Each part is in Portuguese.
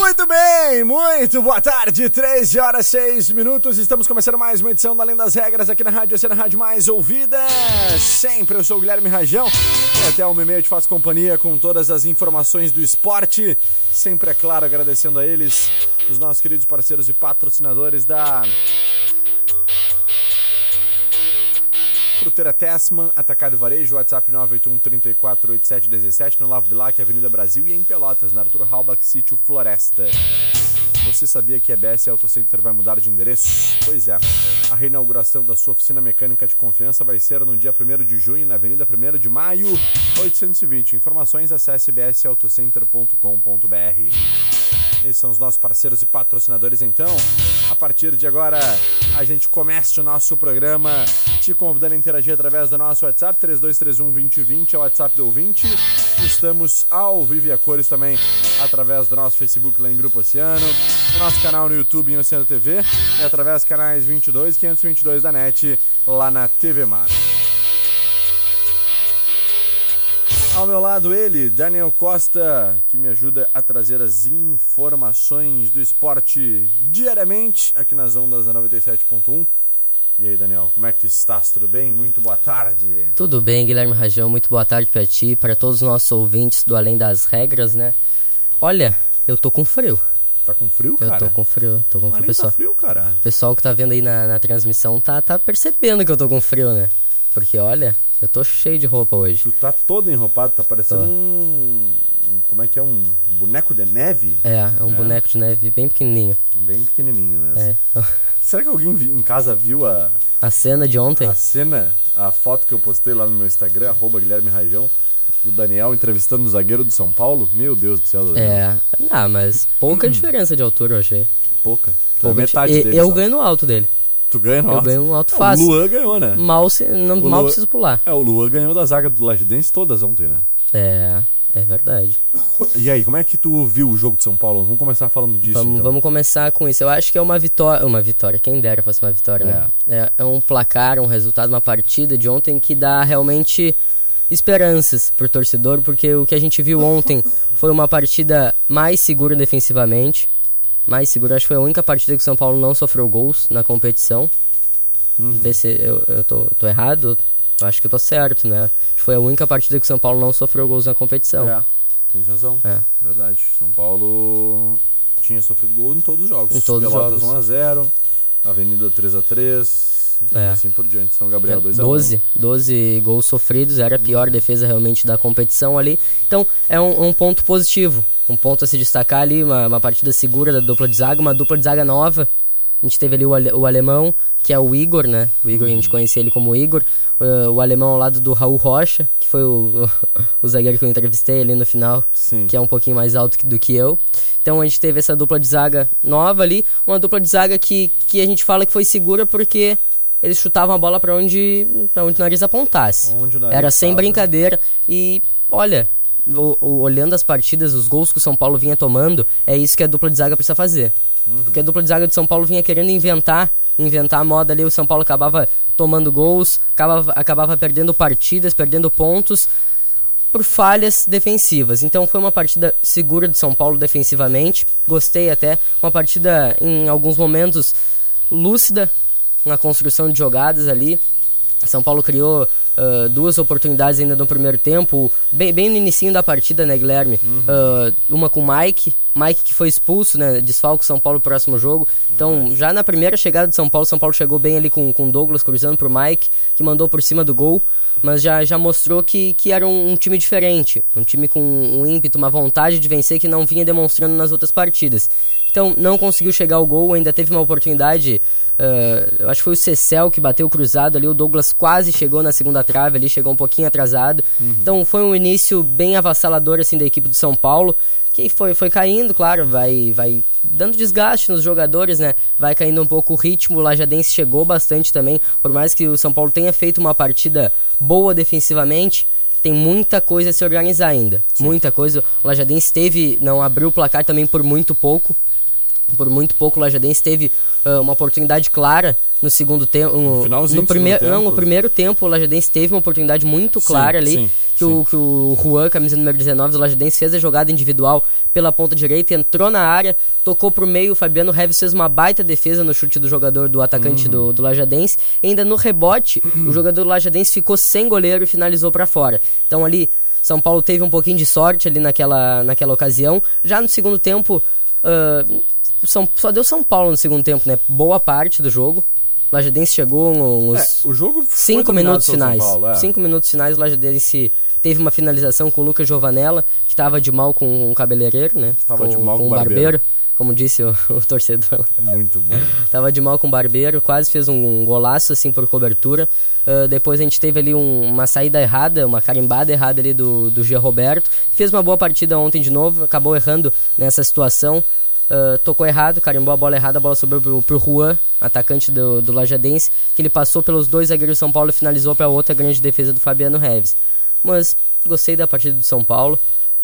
Muito bem, muito boa tarde, 13 horas 6 minutos. Estamos começando mais uma edição da Além das Regras aqui na Rádio Oceana Rádio Mais Ouvida. Sempre eu sou o Guilherme Rajão e até o meio te faço companhia com todas as informações do esporte. Sempre é claro, agradecendo a eles, os nossos queridos parceiros e patrocinadores da Fruteira Tessman, Atacado Varejo, WhatsApp 981 34 87 17, no Lavo Bilac, Avenida Brasil e em Pelotas, na Arthur Halbach, Sítio Floresta. Você sabia que a EBS Auto Center vai mudar de endereço? Pois é. A reinauguração da sua oficina mecânica de confiança vai ser no dia 1 de junho, na Avenida 1 de Maio, 820. Informações acesse bsautocenter.com.br. Esses são os nossos parceiros e patrocinadores, então. A partir de agora, a gente começa o nosso programa te convidando a interagir através do nosso WhatsApp, 3231-2020, é o WhatsApp do ouvinte. Estamos ao vivo e a cores também através do nosso Facebook lá em Grupo Oceano, no nosso canal no YouTube em Oceano TV e através dos canais 22 e 522 da NET lá na TV Mar. Ao meu lado ele, Daniel Costa, que me ajuda a trazer as informações do esporte diariamente aqui nas ondas da 97.1. E aí, Daniel, como é que tu estás? Tudo bem? Muito boa tarde. Tudo bem, Guilherme Rajão. Muito boa tarde para ti, para todos os nossos ouvintes do Além das Regras, né? Olha, eu tô com frio. Tá com frio, cara? Eu tô com frio, tô com Mas frio, nem pessoal. tá frio, cara. Pessoal que tá vendo aí na, na transmissão tá, tá percebendo que eu tô com frio, né? Porque olha, eu tô cheio de roupa hoje. Tu tá todo enropado, tá parecendo Tô. um... Como é que é? Um boneco de neve? É, é um É. boneco de neve bem pequenininho. Bem pequenininho, né? É. Será que alguém em casa viu a, A cena de ontem, a cena, a foto que eu postei lá no meu Instagram, arroba Guilherme Rajão, do Daniel entrevistando o zagueiro do São Paulo? Meu Deus do céu, Daniel. é. Ah, mas pouca diferença de altura eu achei. Pouca. É Pouca metade di- dele. eu só. ganho no alto dele. Tu ganha no Eu alto? ganho um alto É, fácil. O Luan ganhou, né? Mal, se, não, O mal preciso pular. É, o Luan ganhou da zaga do Lagidense todas ontem, né? É, é verdade. E aí, como é que tu viu o jogo de São Paulo? Vamos começar falando disso, Vamos, então. vamos começar com isso. Eu acho que é uma vitória. Uma vitória, quem dera fosse uma vitória, né? É, é um placar, um resultado, uma partida de ontem que dá realmente esperanças pro torcedor, porque o que a gente viu ontem foi uma partida mais segura defensivamente. Mais segura, acho que foi a única partida que o São Paulo não sofreu gols na competição. Uhum. Vê se eu, eu tô, tô errado. Eu acho que eu tô certo, né? Acho que foi a única partida que o São Paulo não sofreu gols na competição. É, tem razão. É. Verdade. São Paulo tinha sofrido gol em todos os jogos. Em todos os Pelotas jogos. 1x0, Avenida 3x3, e É. assim por diante. São Gabriel É, 2x1. 12, 12 gols sofridos, era a pior defesa realmente da competição ali. Então é um, um ponto positivo, um ponto a se destacar ali, uma, uma partida segura da dupla de zaga, uma dupla de zaga nova. A gente teve ali o, ale- o alemão, que é o Igor, né? O Igor, a gente conhecia ele como Igor. Uh, o alemão ao lado do Raul Rocha, que foi o, o, zagueiro que eu entrevistei ali no final Sim. que é um pouquinho mais alto que- do que eu. Então a gente teve essa dupla de zaga nova ali, uma dupla de zaga que, que a gente fala que foi segura porque eles chutavam a bola pra onde, pra onde o nariz apontasse. Onde o nariz Era sem tava. brincadeira. E olha, o- o- olhando as partidas, os gols que o São Paulo vinha tomando, é isso que a dupla de zaga precisa fazer. Uhum. Porque a dupla de zaga de São Paulo vinha querendo inventar, inventar a moda ali, o São Paulo acabava tomando gols, acabava, acabava perdendo partidas, perdendo pontos. por falhas defensivas. Então foi uma partida segura do São Paulo defensivamente. Gostei até. Uma partida em alguns momentos lúcida na construção de jogadas ali. São Paulo criou uh, duas oportunidades ainda no primeiro tempo, bem, bem no início da partida, né, Guilherme? Uhum. Uh, uma com o Mike, Mike que foi expulso, né, desfalco São Paulo próximo jogo. Então, já na primeira chegada de São Paulo, São Paulo chegou bem ali com o Douglas cruzando pro Mike, que mandou por cima do gol, mas já, já mostrou que, que era um, um time diferente, um time com um ímpeto, uma vontade de vencer que não vinha demonstrando nas outras partidas. Então, não conseguiu chegar ao gol, ainda teve uma oportunidade Uh, acho que foi o Cecel que bateu cruzado ali. O Douglas quase chegou na segunda trave ali, chegou um pouquinho atrasado. Uhum. Então foi um início bem avassalador assim da equipe do São Paulo. Que foi, foi caindo, claro, vai, vai dando desgaste nos jogadores, né? Vai caindo um pouco o ritmo. O Lajadense chegou bastante também. Por mais que o São Paulo tenha feito uma partida boa defensivamente, tem muita coisa a se organizar ainda. Sim. Muita coisa. O Lajadense teve, não abriu o placar também por muito pouco por muito pouco o Lajadense teve uh, uma oportunidade clara no segundo tempo. No, no primeiro, não, no primeiro tempo o Lajadense teve uma oportunidade muito clara sim, ali. Sim, que, sim. O, que o Juan, camisa número 19 do Lajadense, fez a jogada individual pela ponta direita, entrou na área, tocou pro meio, o Fabiano Reves fez uma baita defesa no chute do jogador, do atacante uhum. do, do Lajadense. E ainda no rebote, o jogador do Lajadense ficou sem goleiro e finalizou para fora. Então ali. São Paulo teve um pouquinho de sorte ali naquela, naquela ocasião. Já no segundo tempo, uh, são, só deu São Paulo no segundo tempo, né? Boa parte do jogo. O Lajadense chegou nos é, o jogo cinco minutos finais. Paulo, é. Cinco minutos finais, o Lajadense teve uma finalização com o Lucas Giovanella, que estava de mal com um cabeleireiro, né? Tava com, de mal com, com um barbeiro. barbeiro. Como disse o, o torcedor. Muito bom. tava de mal com o barbeiro, quase fez um, golaço assim por cobertura. Uh, depois a gente teve ali um, uma saída errada, uma carimbada errada ali do, do Gia Roberto. Fez uma boa partida ontem de novo, acabou errando nessa situação. Uh, tocou errado, carimbou a bola errada, a bola sobrou pro, pro Juan, atacante do, do Lajadense, que ele passou pelos dois zagueiros do São Paulo e finalizou para outra grande defesa do Fabiano Reves. Mas gostei da partida do São Paulo,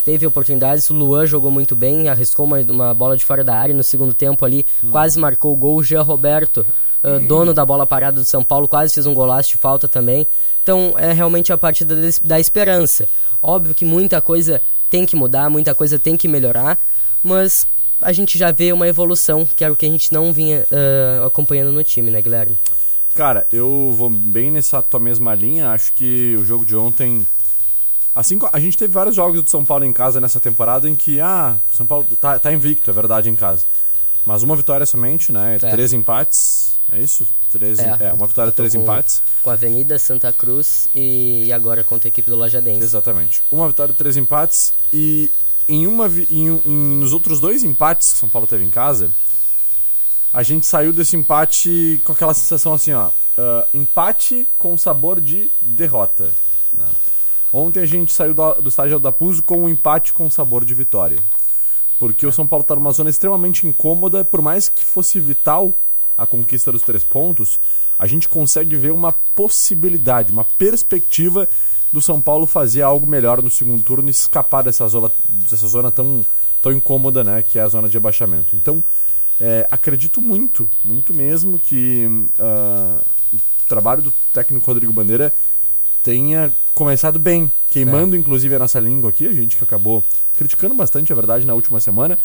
teve oportunidades, o Luan jogou muito bem, arriscou uma, uma bola de fora da área no segundo tempo ali, hum. quase marcou o gol, o Jean Roberto, uh, dono da bola parada do São Paulo, quase fez um golaço de falta também. Então é realmente a partida da esperança. Óbvio que muita coisa tem que mudar, muita coisa tem que melhorar, mas a gente já vê uma evolução, que era o que a gente não vinha uh, acompanhando no time, né, Guilherme? Cara, eu vou bem nessa tua mesma linha. Acho que o jogo de ontem. Assim, a gente teve vários jogos do São Paulo em casa nessa temporada em que, ah, o São Paulo tá, tá invicto, é verdade, em casa. Mas uma vitória somente, né? É. Três empates. É isso? Três, é, é uma vitória, três com, empates. Com a Avenida Santa Cruz e, e agora contra a equipe do Lajadense. Exatamente. Uma vitória, três empates. E em uma em, em, nos outros dois empates que São Paulo teve em casa, a gente saiu desse empate com aquela sensação assim, ó, uh, empate com sabor de derrota. Né? Ontem a gente saiu do, do estádio da Puso com um empate com sabor de vitória. Porque é. o São Paulo está numa zona extremamente incômoda, por mais que fosse vital a conquista dos três pontos, a gente consegue ver uma possibilidade, uma perspectiva do São Paulo fazer algo melhor no segundo turno e escapar dessa zona, dessa zona tão, tão incômoda, né? Que é a zona de abaixamento. Então, é, acredito muito, muito mesmo que uh, o trabalho do técnico Rodrigo Bandeira tenha começado bem, queimando é. inclusive a nossa língua aqui, a gente que acabou criticando bastante, a verdade, na última semana,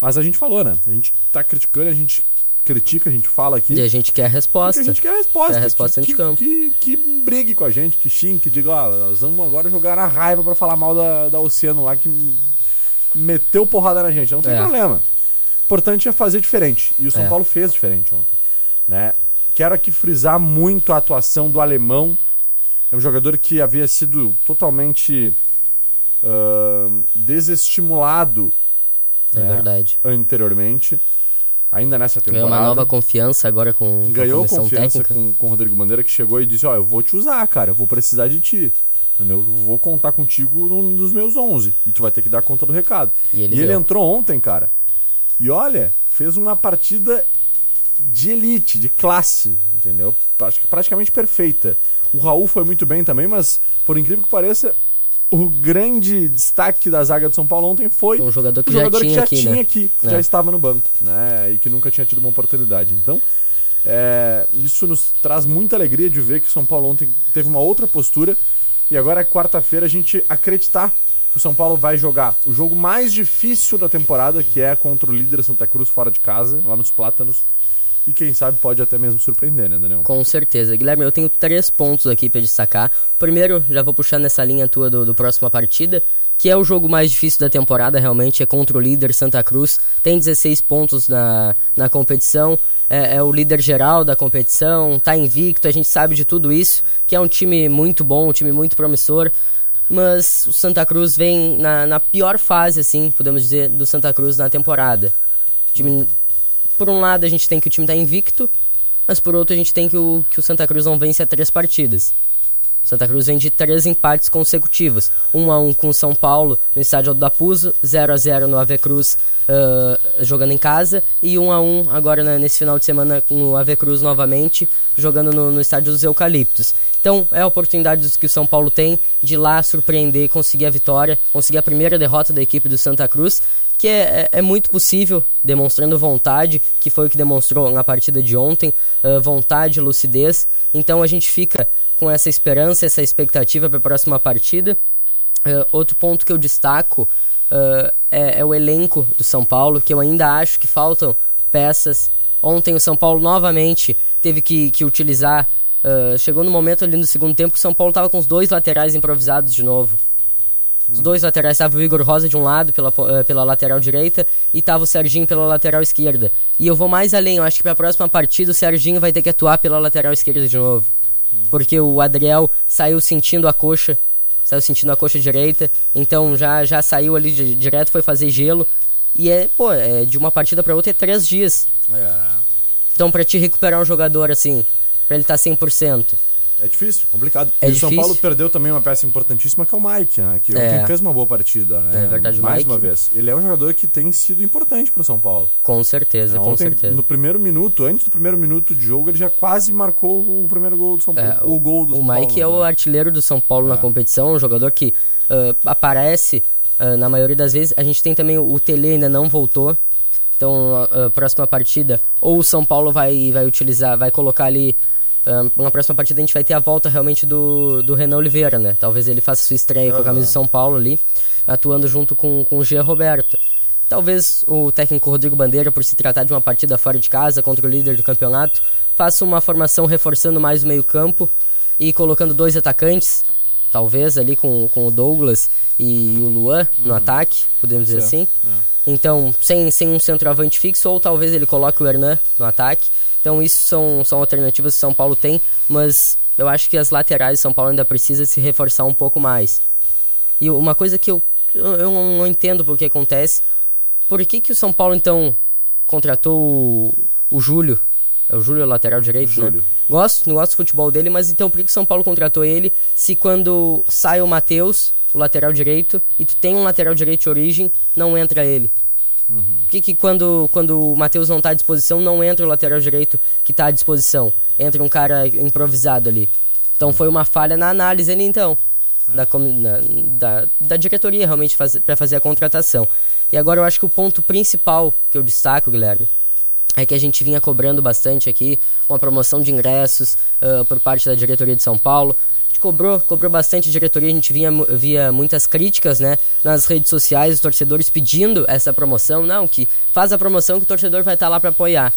mas a gente falou, né? A gente tá criticando, a gente critica, a gente fala aqui. E a gente quer a resposta. a gente quer a resposta. Quer a resposta que. Que, que, que, brigue com a gente, que xingue, que diga, ó, nós vamos agora jogar na raiva para falar mal da, da Oceano lá, que meteu porrada na gente. Não tem é. problema. O importante é fazer diferente. E o São é. Paulo fez diferente ontem. Né? Quero aqui frisar muito a atuação do alemão. É um jogador que havia sido totalmente uh, desestimulado é né, verdade. anteriormente ainda nessa temporada. Ganhou uma nova confiança agora com, Ganhou com confiança técnica. com, com o Rodrigo Bandeira, que chegou e disse, ó, oh, eu vou te usar, cara, eu vou precisar de ti. Eu vou contar contigo num dos meus 11. E tu vai ter que dar conta do recado. E ele, e ele entrou ontem, cara. E olha, fez uma partida de elite, de classe, entendeu? Praticamente perfeita. O Raul foi muito bem também, mas por incrível que pareça, o grande destaque da zaga de São Paulo ontem foi um jogador que já jogador tinha que já aqui, tinha né? aqui, é. já estava no banco, né? E que nunca tinha tido uma oportunidade. Então, é, isso nos traz muita alegria de ver que o São Paulo ontem teve uma outra postura E agora, quarta-feira, a gente acreditar que o São Paulo vai jogar o jogo mais difícil da temporada, que é contra o líder Santa Cruz fora de casa, lá nos Plátanos. E quem sabe pode até mesmo surpreender, né, Daniel? Com certeza. Guilherme, eu tenho três pontos aqui para destacar. Primeiro, já vou puxar nessa linha tua do, do próxima partida, que é o jogo mais difícil da temporada, realmente, é contra o líder Santa Cruz. Tem 16 pontos na, na competição, é, é, o líder geral da competição, tá invicto, a gente sabe de tudo isso, que é um time muito bom, um time muito promissor. Mas o Santa Cruz vem na, na pior fase, assim, podemos dizer, do Santa Cruz na temporada. O time por um lado a gente tem que o time tá invicto, mas por outro a gente tem que o, que o Santa Cruz não vence três partidas. Santa Cruz vem de três empates consecutivos. 1 um a 1 um com o São Paulo no estádio Aldo da Puso, 0 a 0 no Ave Cruz uh, jogando em casa e 1 um a 1 agora né, nesse final de semana no Ave Cruz novamente jogando no, no estádio dos Eucaliptos. Então é a oportunidade que o São Paulo tem de lá surpreender, conseguir a vitória, conseguir a primeira derrota da equipe do Santa Cruz que é, é, é, muito possível, demonstrando vontade, que foi o que demonstrou na partida de ontem, uh, vontade, lucidez. Então a gente fica com essa esperança, essa expectativa para a próxima partida. Uh, outro ponto que eu destaco uh, é, é, o elenco do São Paulo, que eu ainda acho que faltam peças. Ontem o São Paulo novamente teve que, que utilizar. chegou no momento ali no segundo tempo que o São Paulo estava com os dois laterais improvisados de novo. Os dois laterais estavam o Igor Rosa de um lado, pela, eh, pela lateral direita, e estava o Serginho pela lateral esquerda. E eu vou mais além, eu acho que para a próxima partida o Serginho vai ter que atuar pela lateral esquerda de novo. Porque o Adriel saiu sentindo a coxa, saiu sentindo a coxa direita, então já, já saiu ali de, direto, foi fazer gelo. E é, pô, é, de uma partida para outra é três dias. É. Então, para te recuperar um jogador assim, para ele estar tá 100%, é difícil, complicado. É e o São Paulo perdeu também uma peça importantíssima que é o Mike, né? Que é. fez uma boa partida, né? É verdade, Mais Mike... uma vez. Ele é um jogador que tem sido importante pro São Paulo. Com certeza, é, com certeza. No primeiro minuto, antes do primeiro minuto de jogo, ele já quase marcou o primeiro gol do São Paulo. É, o, gol do o São Mike Paulo, é né? o artilheiro do São Paulo na é. competição, um jogador que uh, aparece uh, na maioria das vezes. A gente tem também o, o Tele ainda não voltou. Então, a, próxima partida, ou o São Paulo vai, vai utilizar, vai colocar ali um, na próxima partida a gente vai ter a volta realmente do, do Renan Oliveira, né? Talvez ele faça sua estreia uhum. com a camisa de São Paulo ali, atuando junto com, com o Gia Roberto. Talvez o técnico Rodrigo Bandeira, por se tratar de uma partida fora de casa contra o líder do campeonato, faça uma formação reforçando mais o meio-campo e colocando dois atacantes, talvez ali com, com o Douglas e o Luan no uhum. ataque, podemos dizer assim. É. Então, sem, sem um centroavante fixo, ou talvez ele coloque o Hernan no ataque. Então isso são, são alternativas que São Paulo tem, mas eu acho que as laterais de São Paulo ainda precisa se reforçar um pouco mais. E uma coisa que eu, eu não entendo por que acontece, por que, que o São Paulo então contratou o, o Júlio? É o Júlio lateral direito, né? Júlio. Né? Gosto, não gosto do futebol dele, mas então por que, que o São Paulo contratou ele se quando sai o Matheus, o lateral direito, e tu tem um lateral direito de origem, não entra ele? Uhum. Por que, que quando, quando o Matheus não está à disposição, não entra o lateral direito que está à disposição? Entra um cara improvisado ali. Então foi uma falha na análise ali então. É. Da, da, da diretoria realmente faz, para fazer a contratação. E agora eu acho que o ponto principal que eu destaco, Guilherme, é que a gente vinha cobrando bastante aqui uma promoção de ingressos uh, por parte da diretoria de São Paulo gente cobrou, cobrou bastante a diretoria, a gente via, via muitas críticas, né, nas redes sociais, os torcedores pedindo essa promoção, não, que faz a promoção que o torcedor vai estar lá para apoiar.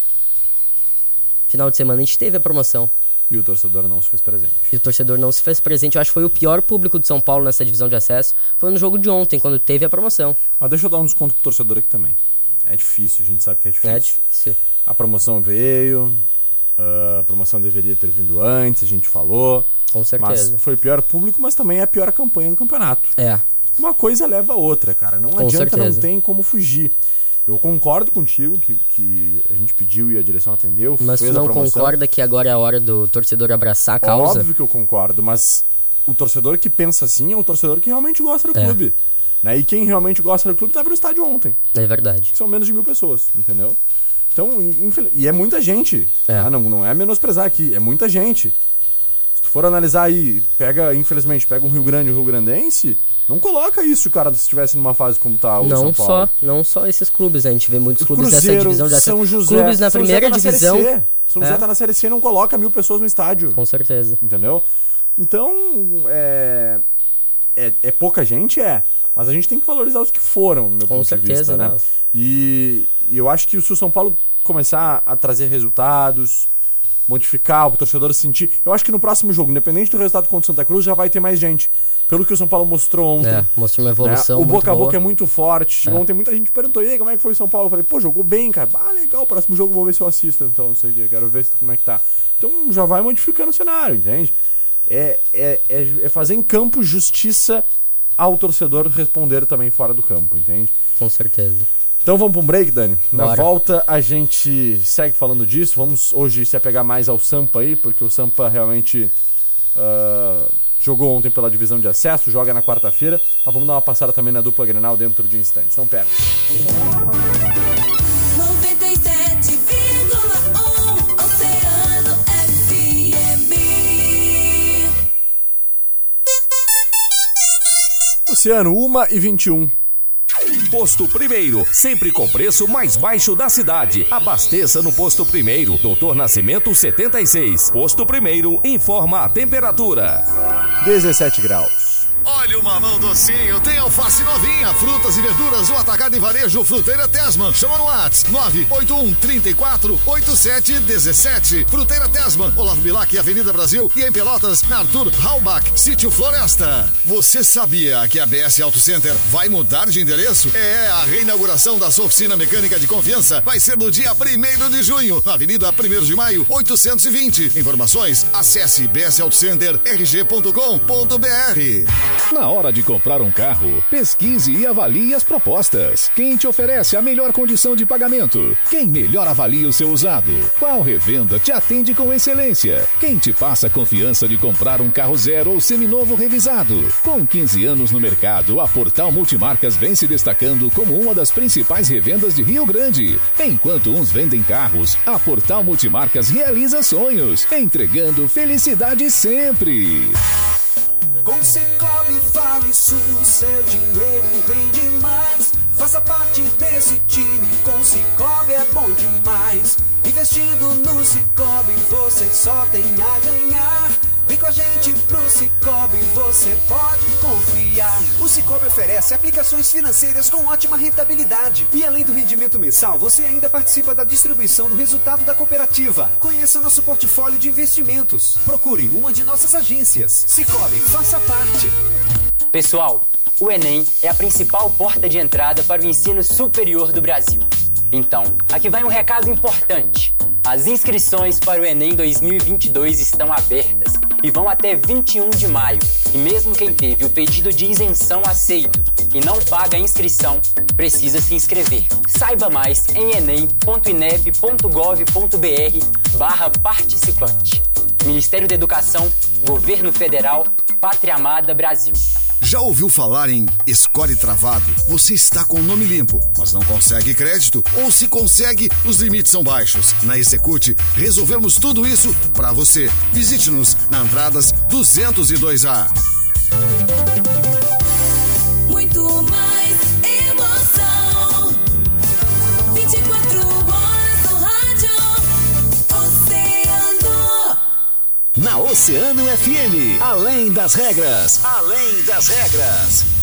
Final de semana a gente teve a promoção. E o torcedor não se fez presente. E o torcedor não se fez presente. Eu acho que foi o pior público de São Paulo nessa divisão de acesso. Foi no jogo de ontem, quando teve a promoção. Mas deixa eu dar um desconto pro torcedor aqui também. É difícil, a gente sabe que é difícil. É difícil. A promoção veio, a promoção deveria ter vindo antes, a gente falou. Com certeza. Mas foi pior público, mas também é a pior campanha do campeonato. É. Uma coisa leva a outra, cara. Não Com adianta, certeza. não tem como fugir. Eu concordo contigo que, que a gente pediu e a direção atendeu. Mas tu não concorda que agora é a hora do torcedor abraçar a causa? Óbvio que eu concordo, mas o torcedor que pensa assim é o torcedor que realmente gosta do é. clube. Né? E quem realmente gosta do clube estava no estádio ontem. É verdade. são menos de mil pessoas, entendeu? Então, e é muita gente. É. Ah, não, não é menosprezar aqui, é muita gente for analisar aí, pega, infelizmente, pega um Rio Grande e um Rio Grandense, não coloca isso, cara, se estivesse numa fase como tá o não São Paulo. Só, não só esses clubes, a gente vê muitos clubes Cruzeiro, dessa divisão. Dessa, São José, clubes na São primeira tá divisão. Na São José é. tá na Série C não coloca mil pessoas no estádio. Com certeza. Entendeu? Então, é, é, é pouca gente, é. Mas a gente tem que valorizar os que foram, no meu Com ponto certeza, de vista, né? E, e eu acho que se o São Paulo começar a trazer resultados, modificar, o torcedor sentir. Eu acho que no próximo jogo, independente do resultado contra o Santa Cruz, já vai ter mais gente. Pelo que o São Paulo mostrou ontem. É, mostrou uma né? evolução O muito boca a boa. boca é muito forte. É. Ontem muita gente perguntou, e aí, como é que foi o São Paulo? Eu falei, pô, jogou bem, cara. Ah, legal, próximo jogo vou ver se eu assisto, então, não sei o que, quero ver como é que tá. Então já vai modificando o cenário, entende? É, é, é, é fazer em campo justiça ao torcedor responder também fora do campo, entende? Com certeza. Então vamos para um break, Dani. Na Bora. volta a gente segue falando disso. Vamos hoje se apegar mais ao Sampa aí, porque o Sampa realmente ah, jogou ontem pela divisão de acesso, joga na quarta-feira. Mas vamos dar uma passada também na dupla Grenal dentro de instantes. Não perde. Luciano, 1 e 21. Posto Primeiro, sempre com preço mais baixo da cidade. Abasteça no Posto Primeiro, Doutor Nascimento 76. Posto Primeiro, informa a temperatura. 17 graus. Olha o mamão docinho, tem alface novinha, frutas e verduras, o atacado e varejo Fruteira Tesman. Chama no Whats 981 34 87 17. Fruteira Tesman, Olavo Bilac, Avenida Brasil e em Pelotas, Arthur Halbach, Sítio Floresta. Você sabia que a BS Auto Center vai mudar de endereço? É, a reinauguração da sua oficina mecânica de confiança vai ser no dia 1 de junho, na Avenida 1 de Maio, 820. Informações, acesse bsautocenter.rg.com.br. Na hora de comprar um carro, pesquise e avalie as propostas. Quem te oferece a melhor condição de pagamento? Quem melhor avalia o seu usado? Qual revenda te atende com excelência? Quem te passa a confiança de comprar um carro zero ou seminovo revisado? Com 15 anos no mercado, a Portal Multimarcas vem se destacando como uma das principais revendas de Rio Grande. Enquanto uns vendem carros, a Portal Multimarcas realiza sonhos, entregando felicidade sempre. Com Cicobi Vale Sul, seu dinheiro rende mais. Faça parte desse time, com Cicobi é bom demais. Investindo no Cicobi, você só tem a ganhar. Vem com a gente pro Cicobi, você pode confiar. O Cicobi oferece aplicações financeiras com ótima rentabilidade. E além do rendimento mensal, você ainda participa da distribuição do resultado da cooperativa. Conheça nosso portfólio de investimentos. Procure uma de nossas agências. Cicobi, faça parte. Pessoal, o Enem é a principal porta de entrada para o ensino superior do Brasil. Então, aqui vai um recado importante. As inscrições para o Enem 2022 estão abertas e vão até 21 de maio. E mesmo quem teve o pedido de isenção aceito e não paga a inscrição, precisa se inscrever. Saiba mais em enem.inep.gov.br barra participante. Ministério da Educação, Governo Federal, Pátria Amada Brasil. Já ouviu falar em score travado? Você está com o nome limpo, mas não consegue crédito? Ou se consegue, os limites são baixos. Na Execute, resolvemos tudo isso para você. Visite-nos na Andradas 202A. Oceano FM, além das regras, além das regras.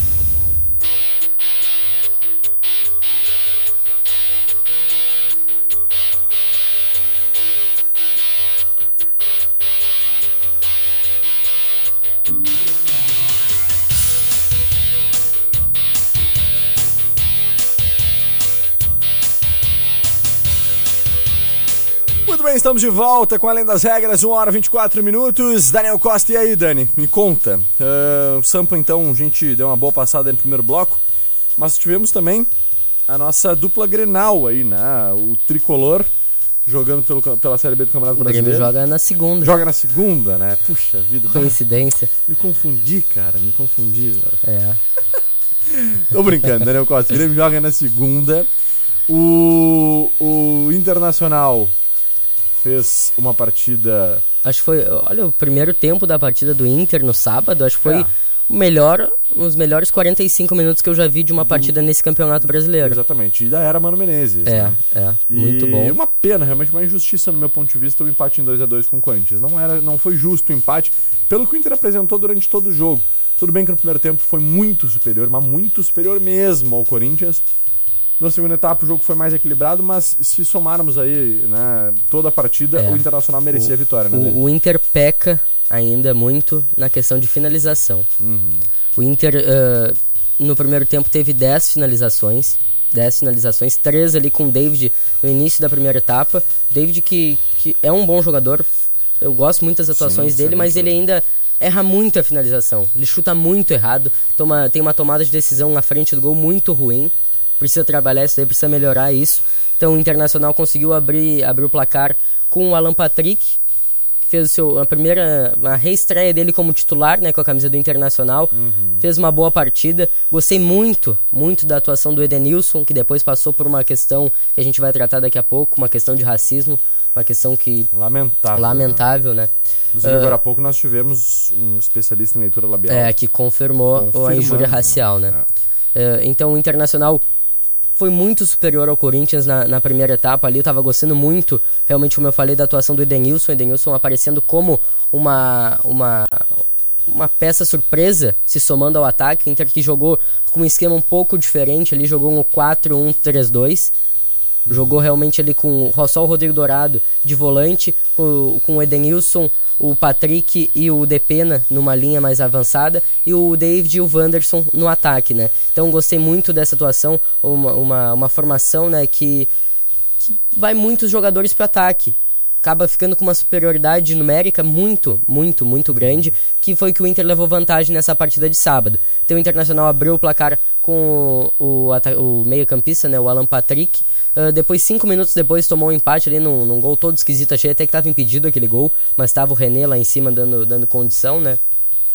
Estamos de volta com Além das Regras, 1 hora e 24 minutos. Daniel Costa, e aí, Dani? Me conta. Ah, o Sampa, então, a gente deu uma boa passada no primeiro bloco, mas tivemos também a nossa dupla Grenal aí, né? O tricolor jogando pelo, pela Série B do Campeonato O Grêmio Brasileiro. joga na segunda. Joga na segunda, né? Puxa vida. Coincidência. Me confundi, cara, me confundi. É. Tô brincando, Daniel Costa. O Grêmio joga na segunda. O, o Internacional fez uma partida. Acho que foi. Olha, o primeiro tempo da partida do Inter no sábado, acho que foi É. o melhor, os melhores 45 minutos que eu já vi de uma partida nesse campeonato brasileiro. Exatamente. E da era Mano Menezes. É, né? é, E muito bom. uma pena, realmente uma injustiça no meu ponto de vista o empate em 2 a 2 com o Corinthians. Não era, não foi justo o empate pelo que o Inter apresentou durante todo o jogo. Tudo bem que no primeiro tempo foi muito superior, mas muito superior mesmo ao Corinthians. Na segunda etapa o jogo foi mais equilibrado, mas se somarmos aí, né, toda a partida, É. o Internacional merecia a vitória, né? O, o Inter peca ainda muito na questão de finalização. Uhum. O Inter, ah, no primeiro tempo, teve 10 finalizações. 10 finalizações, 3 ali com o David no início da primeira etapa. David, que, que é um bom jogador, eu gosto muito das atuações Sim, dele, mas ele ainda erra muito a finalização. Ele chuta muito errado, toma, tem uma tomada de decisão na frente do gol muito ruim. Precisa trabalhar isso daí, precisa melhorar isso. Então o Internacional conseguiu abrir, abrir o placar com o Alan Patrick, que fez o seu, a primeira uma reestreia dele como titular, né, com a camisa do Internacional. Fez uma boa partida. Gostei muito, muito da atuação do Edenilson, que depois passou por uma questão que a gente vai tratar daqui a pouco, uma questão de racismo, uma questão que Lamentável. né? lamentável, né? Inclusive, agora há pouco nós tivemos um especialista em leitura labial. É, que confirmou a injúria né? racial, né? É, então o Internacional foi muito superior ao Corinthians na, na primeira etapa ali. Eu tava gostando muito, realmente, como eu falei, da atuação do Edenilson. Edenilson aparecendo como uma, uma, uma peça surpresa, se somando ao ataque. Inter que jogou com um esquema um pouco diferente ali, jogou um 4-1-3-2. Jogou realmente ali com só o Rodrigo Dourado de volante, com, com o Edenilson, o Patrick e o Depena numa linha mais avançada e o David e o Wanderson no ataque, né? Então gostei muito dessa atuação, uma, uma, uma formação né, que, que vai muitos jogadores para ataque. Acaba ficando com uma superioridade numérica muito, muito, muito grande, que foi que o Inter levou vantagem nessa partida de sábado. Então o Internacional abriu o placar com o, ata- o meio-campista, né, o Alan Patrick. Ah, depois, cinco minutos depois, tomou um empate ali num, num gol todo esquisito. Achei até que estava impedido aquele gol, mas estava o René lá em cima dando, dando condição, né?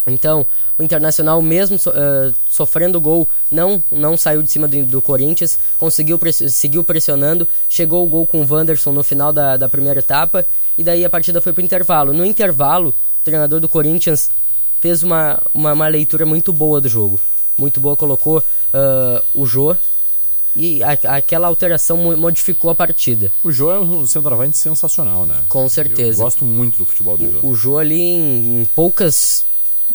Então, o Internacional, mesmo so- eh, sofrendo gol, não, não saiu de cima do, do Corinthians, conseguiu press- seguiu pressionando, chegou o gol com o Wanderson no final da, da primeira etapa, e daí a partida foi pro intervalo. No intervalo, o treinador do Corinthians fez uma, uma, uma leitura muito boa do jogo. Muito boa, colocou ah, o Jô, e a- aquela alteração mo- modificou a partida. O Jô é um centroavante sensacional, né? Com Eu certeza. gosto muito do futebol do Jô. O Jô ali em, em poucas.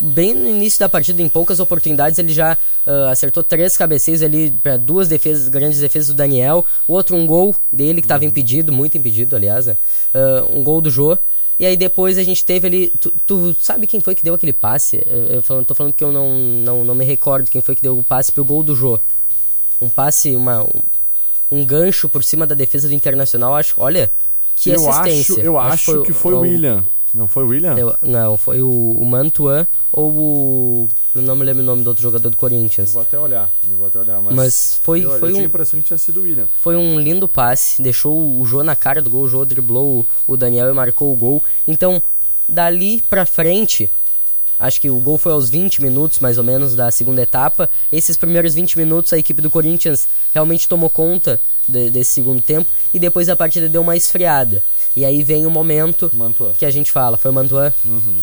Bem no início da partida, em poucas oportunidades, ele já ah, acertou três cabeceios ali para duas defesas, grandes defesas do Daniel. O outro, um gol dele que estava impedido, muito impedido, aliás, né? Ah, um gol do Jô. E aí depois a gente teve ali. Tu, tu sabe quem foi que deu aquele passe? Eu, eu falando, tô falando porque eu não, não, não me recordo quem foi que deu o passe pro gol do Jô. Um passe, uma, um, um gancho por cima da defesa do Internacional. Acho, olha, que eu assistência. acho, eu acho que foi o o- William. Não foi o William? eu- não, foi o, o Mantuan ou o. Eu não me lembro o nome do outro jogador do Eu Corinthians. vou até olhar. Eu vou até olhar. Mas, Mas foi, eu, foi, eu tinha a um, impressão que tinha sido o William. foi um lindo passe. Deixou o Jô na cara do gol. O Jô driblou o, o Daniel e marcou o gol. Então, dali pra frente. Acho que o gol foi aos 20 minutos, mais ou menos, da segunda etapa. Esses primeiros 20 minutos, a equipe do Corinthians realmente tomou conta de- desse segundo tempo. E depois a partida deu uma esfriada. E aí vem o momento Mantua. que a gente fala. Foi o Mantuan?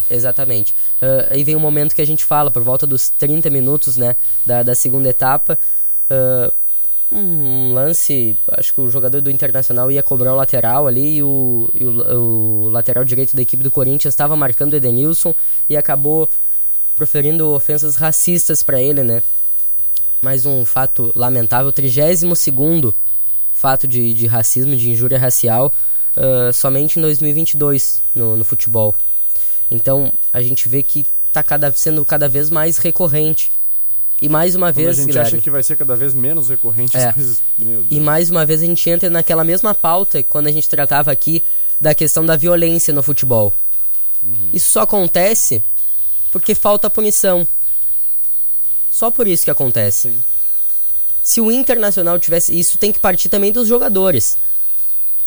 Exatamente. Ah, aí vem o momento que a gente fala, por volta dos 30 minutos né, da, da segunda etapa. ah, um lance, acho que o jogador do Internacional ia cobrar o lateral ali e o, e o, o lateral direito da equipe do Corinthians estava marcando o Edenilson e acabou proferindo ofensas racistas para ele, né? Mais um fato lamentável, 32 segundo fato de, de racismo, de injúria racial, ah, somente em 2022 no, no futebol. Então a gente vê que está cada, sendo cada vez mais recorrente. E mais uma Quando vez, a gente Guilherme, acha que vai ser cada vez menos recorrente É. as coisas. E mais uma vez a gente entra naquela mesma pauta que quando a gente tratava aqui da questão da violência no futebol. Isso só acontece porque falta punição. Só por isso que acontece. Sim. Se o Internacional tivesse. Isso tem que partir também dos jogadores.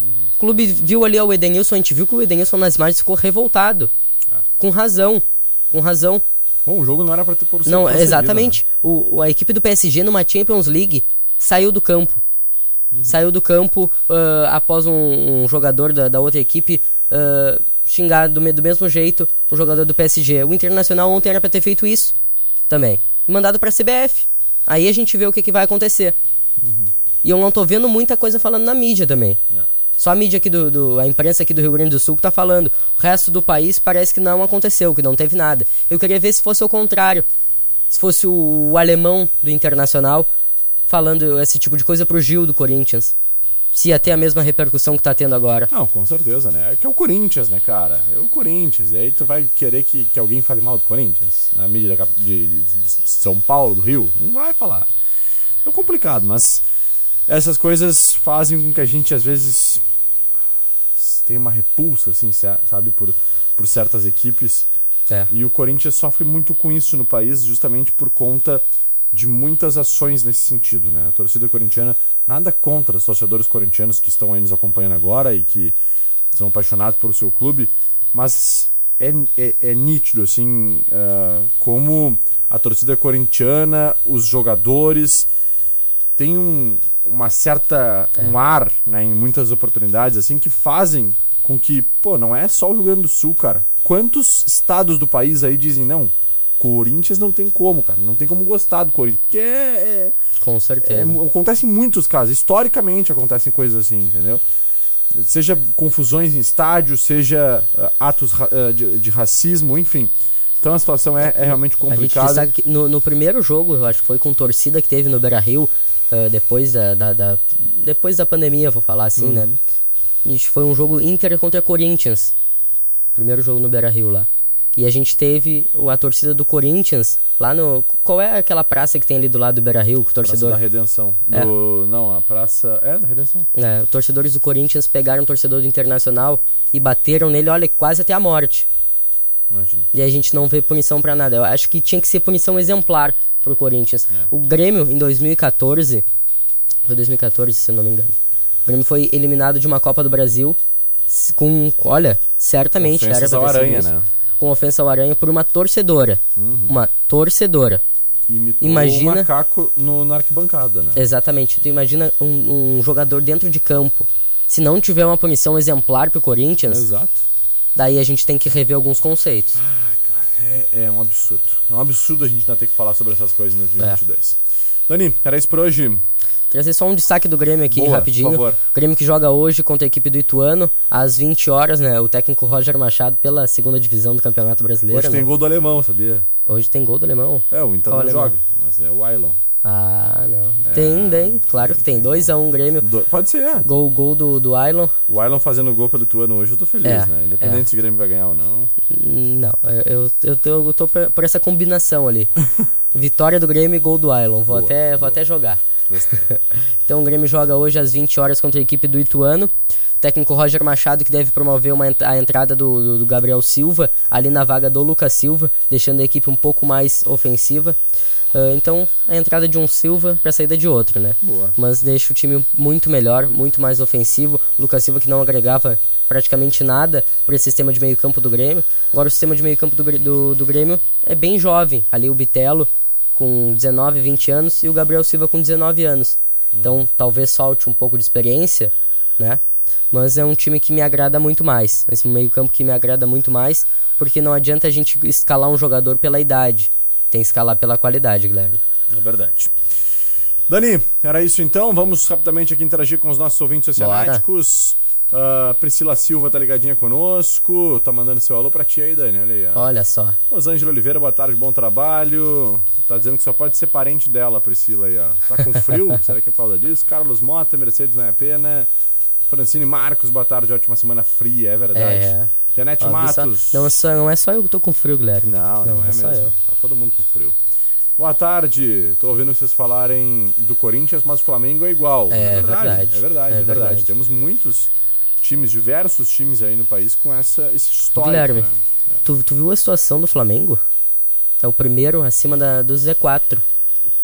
O clube viu ali o Edenilson, a gente viu que o Edenilson nas imagens ficou revoltado. Com razão. Com razão. Bom, o jogo não era pra ter por Não, exatamente. O, o- a equipe do PSG numa Champions League saiu do campo. Saiu do campo ah, após um, um jogador da, da outra equipe ah, xingar do, do mesmo jeito um jogador do PSG. O Internacional ontem era pra ter feito isso. também. E mandado pra CBF. Aí a gente vê o que, que vai acontecer. E eu não tô vendo muita coisa falando na mídia também. É. Só a mídia aqui do, do- A imprensa aqui do Rio Grande do Sul que tá falando. O resto do país parece que não aconteceu, que não teve nada. Eu queria ver se fosse o contrário. Se fosse o, o alemão do Internacional falando esse tipo de coisa pro Gil do Corinthians. Se ia ter a mesma repercussão que tá tendo agora. Não, com certeza, né? É que é o Corinthians, né, cara? É o Corinthians. E aí tu vai querer que, que alguém fale mal do Corinthians? Na mídia da de- de São Paulo, do Rio? Não vai falar. É complicado, mas essas coisas fazem com que a gente, às vezes, tenha uma repulsa, assim, sa- sabe, por, por certas equipes. É. E o Corinthians sofre muito com isso no país, justamente por conta de muitas ações nesse sentido, né? A torcida corintiana, nada contra os torcedores corintianos que estão aí nos acompanhando agora e que são apaixonados pelo seu clube, mas é, é, é nítido, assim, ah, como a torcida corintiana, os jogadores, tem um, uma certa um ar, né, em muitas oportunidades assim que fazem com que, pô, não é só o Rio Grande do Sul, cara. Quantos estados do país aí dizem não? Corinthians não tem como, cara. Não tem como gostar do Corinthians, porque é, Com é, certeza. é, acontece em muitos casos. Historicamente acontecem coisas assim, entendeu? Seja confusões em estádio, seja ah, atos ah, de, de racismo, enfim. Então a situação é, é realmente A gente complicada. destaca que no, no primeiro jogo, eu acho que foi com torcida que teve no Beira Rio, ah, depois da, da- da- depois da pandemia, vou falar assim, né? A gente foi um jogo Inter contra Corinthians. Primeiro jogo no Beira Rio lá. E a gente teve a torcida do Corinthians lá no. Qual é aquela praça que tem ali do lado do Beira Rio que o Praça torcedor. da Redenção. É. Do- Não, a praça. É, da Redenção. É, os torcedores do Corinthians pegaram o torcedor do Internacional e bateram nele, olha, quase até a morte. Imagina. E a gente não vê punição pra nada. Eu acho que tinha que ser punição exemplar pro Corinthians. O Grêmio, em 2014, foi 2014, se eu não me engano. O Grêmio foi eliminado de uma Copa do Brasil com, olha, certamente era pra ter Aranha, isso. né? Com ofensa ao Aranha por uma torcedora. Uma torcedora. Imitou Imagina- o macaco no, na arquibancada, né? Exatamente. Tu imagina um, um jogador dentro de campo. Se não tiver uma punição exemplar pro Corinthians, Exato. Daí a gente tem que rever alguns conceitos. É, é um absurdo. É um absurdo a gente ainda ter que falar sobre essas coisas em É. 2022. Dani, era isso por hoje. Trazer só um destaque do Grêmio aqui, Boa, rapidinho. por favor. O Grêmio que joga hoje contra a equipe do Ituano, às 20 horas, né? O técnico Roger Machado pela segunda divisão do Campeonato Brasileiro. Hoje né? tem gol do alemão, sabia? Hoje tem gol do alemão. É, o Inter Qual não alemão? joga, mas é o Ailon. Ah, não. Tem, tem. Claro que tem. 2x1 um, Grêmio. Do- Pode ser, é. Gol, gol do, do Ailon. O Ailon fazendo gol pelo Ituano hoje, eu tô feliz, É, né? Independente se o Grêmio vai ganhar ou não. Não, eu, eu, tô, eu tô por, essa combinação ali. Vitória do Grêmio e gol do Ailon. Vou, Boa, até, vou boa. até jogar. Gostei. Então o Grêmio joga hoje às 20 horas contra a equipe do Ituano. O técnico Roger Machado que deve promover uma, a entrada do, do- do Gabriel Silva ali na vaga do Lucas Silva, deixando a equipe um pouco mais ofensiva. Ah, então a entrada de um Silva para a saída de outro, né? Boa. Mas deixa o time muito melhor, muito mais ofensivo. O Lucas Silva que não agregava praticamente nada para esse sistema de meio-campo do Grêmio. Agora o sistema de meio-campo do, do, do Grêmio é bem jovem. Ali o Bitelo com 19, 20 anos e o Gabriel Silva com 19 anos. Então talvez falte um pouco de experiência, né? Mas é um time que me agrada muito mais. Esse meio-campo que me agrada muito mais, porque não adianta a gente escalar um jogador pela idade. Tem que escalar pela qualidade, Guilherme. É verdade. Dani, era isso então. Vamos rapidamente aqui interagir com os nossos ouvintes oceanáticos. Ah, Priscila Silva tá ligadinha conosco. Tá mandando seu alô pra ti aí, Dani. Olha aí. Olha só. Rosângela Oliveira, boa tarde, bom trabalho. Tá dizendo que só pode ser parente dela, Priscila aí, ó. Tá com frio? Será que é por causa disso? Carlos Mota, Mercedes não é pena. Francine Marcos, boa tarde, ótima semana fria, é verdade. É. Janete Ó, vi só- Matos. Não é, só, não é só eu que tô com frio, Guilherme. Não, não, é, só mesmo. eu. Todo mundo com frio. Boa tarde. Tô ouvindo vocês falarem do Corinthians, mas o Flamengo é igual. É verdade. É verdade, é verdade. É É verdade. verdade. Temos muitos times, diversos times aí no país com essa, esse histórico. Guilherme, né? tu, tu viu a situação do Flamengo? É o primeiro acima da, do Z4.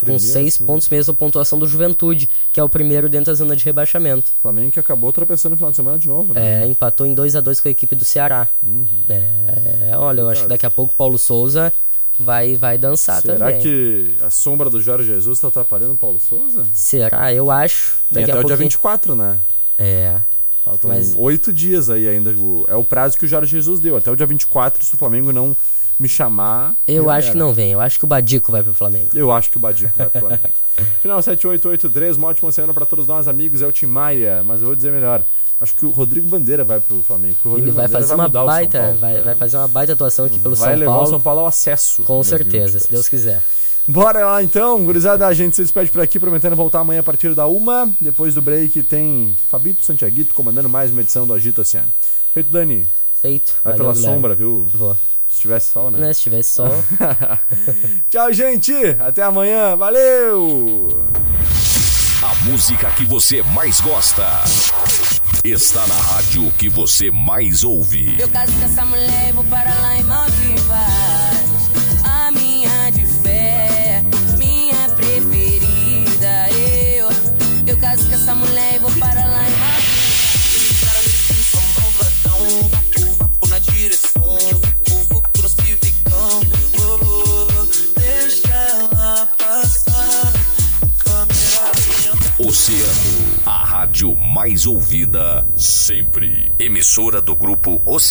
Com seis acima- pontos mesmo a pontuação do Juventude, que é o primeiro dentro da zona de rebaixamento. Flamengo que acabou tropeçando no final de semana de novo, né? É, empatou em 2 a 2 com a equipe do Ceará. Uhum. É, olha, eu acho que daqui a pouco o Paulo Souza vai, vai dançar Será também. que a sombra do Jorge Jesus tá atrapalhando o Paulo Souza? Será? Eu acho. Tem Daqui até o dia pouquinho- 24, né? É. Faltam Mas- oito dias aí ainda. É o prazo que o Jorge Jesus deu. Até o dia 24, se o Flamengo não me chamar. Eu acho era. que não vem. Eu acho que o Badico vai pro Flamengo. Eu acho que o Badico vai pro Flamengo. Final 7883, uma ótima semana pra todos nós, amigos. É o Tim Maia, mas eu vou dizer melhor. Acho que o Rodrigo Bandeira vai pro Flamengo. Ele vai Bandeira fazer uma o São baita, Paulo. vai, vai fazer uma baita atuação aqui pelo Vai São levar Paulo. o São Paulo ao acesso. Com certeza, 2022. se Deus quiser. Bora lá então, gurizada, a gente se despede por aqui, prometendo voltar amanhã a partir da uma. Depois do break tem Fabito Santiaguito comandando mais uma edição do Agito Oceano. Feito, Dani. Feito. Vai Valeu, pela Guilherme. sombra, viu? Vou. Se tivesse sol, né? Né, se tivesse sol. Tchau, gente. Até amanhã. Valeu! A música que você mais gosta está na rádio que você mais ouve. Eu caso com essa mulher vou para lá em Maldivas. A minha de fé, minha preferida. Eu, eu caso com essa mulher Oceano, a rádio mais ouvida sempre. Emissora do grupo Oceano.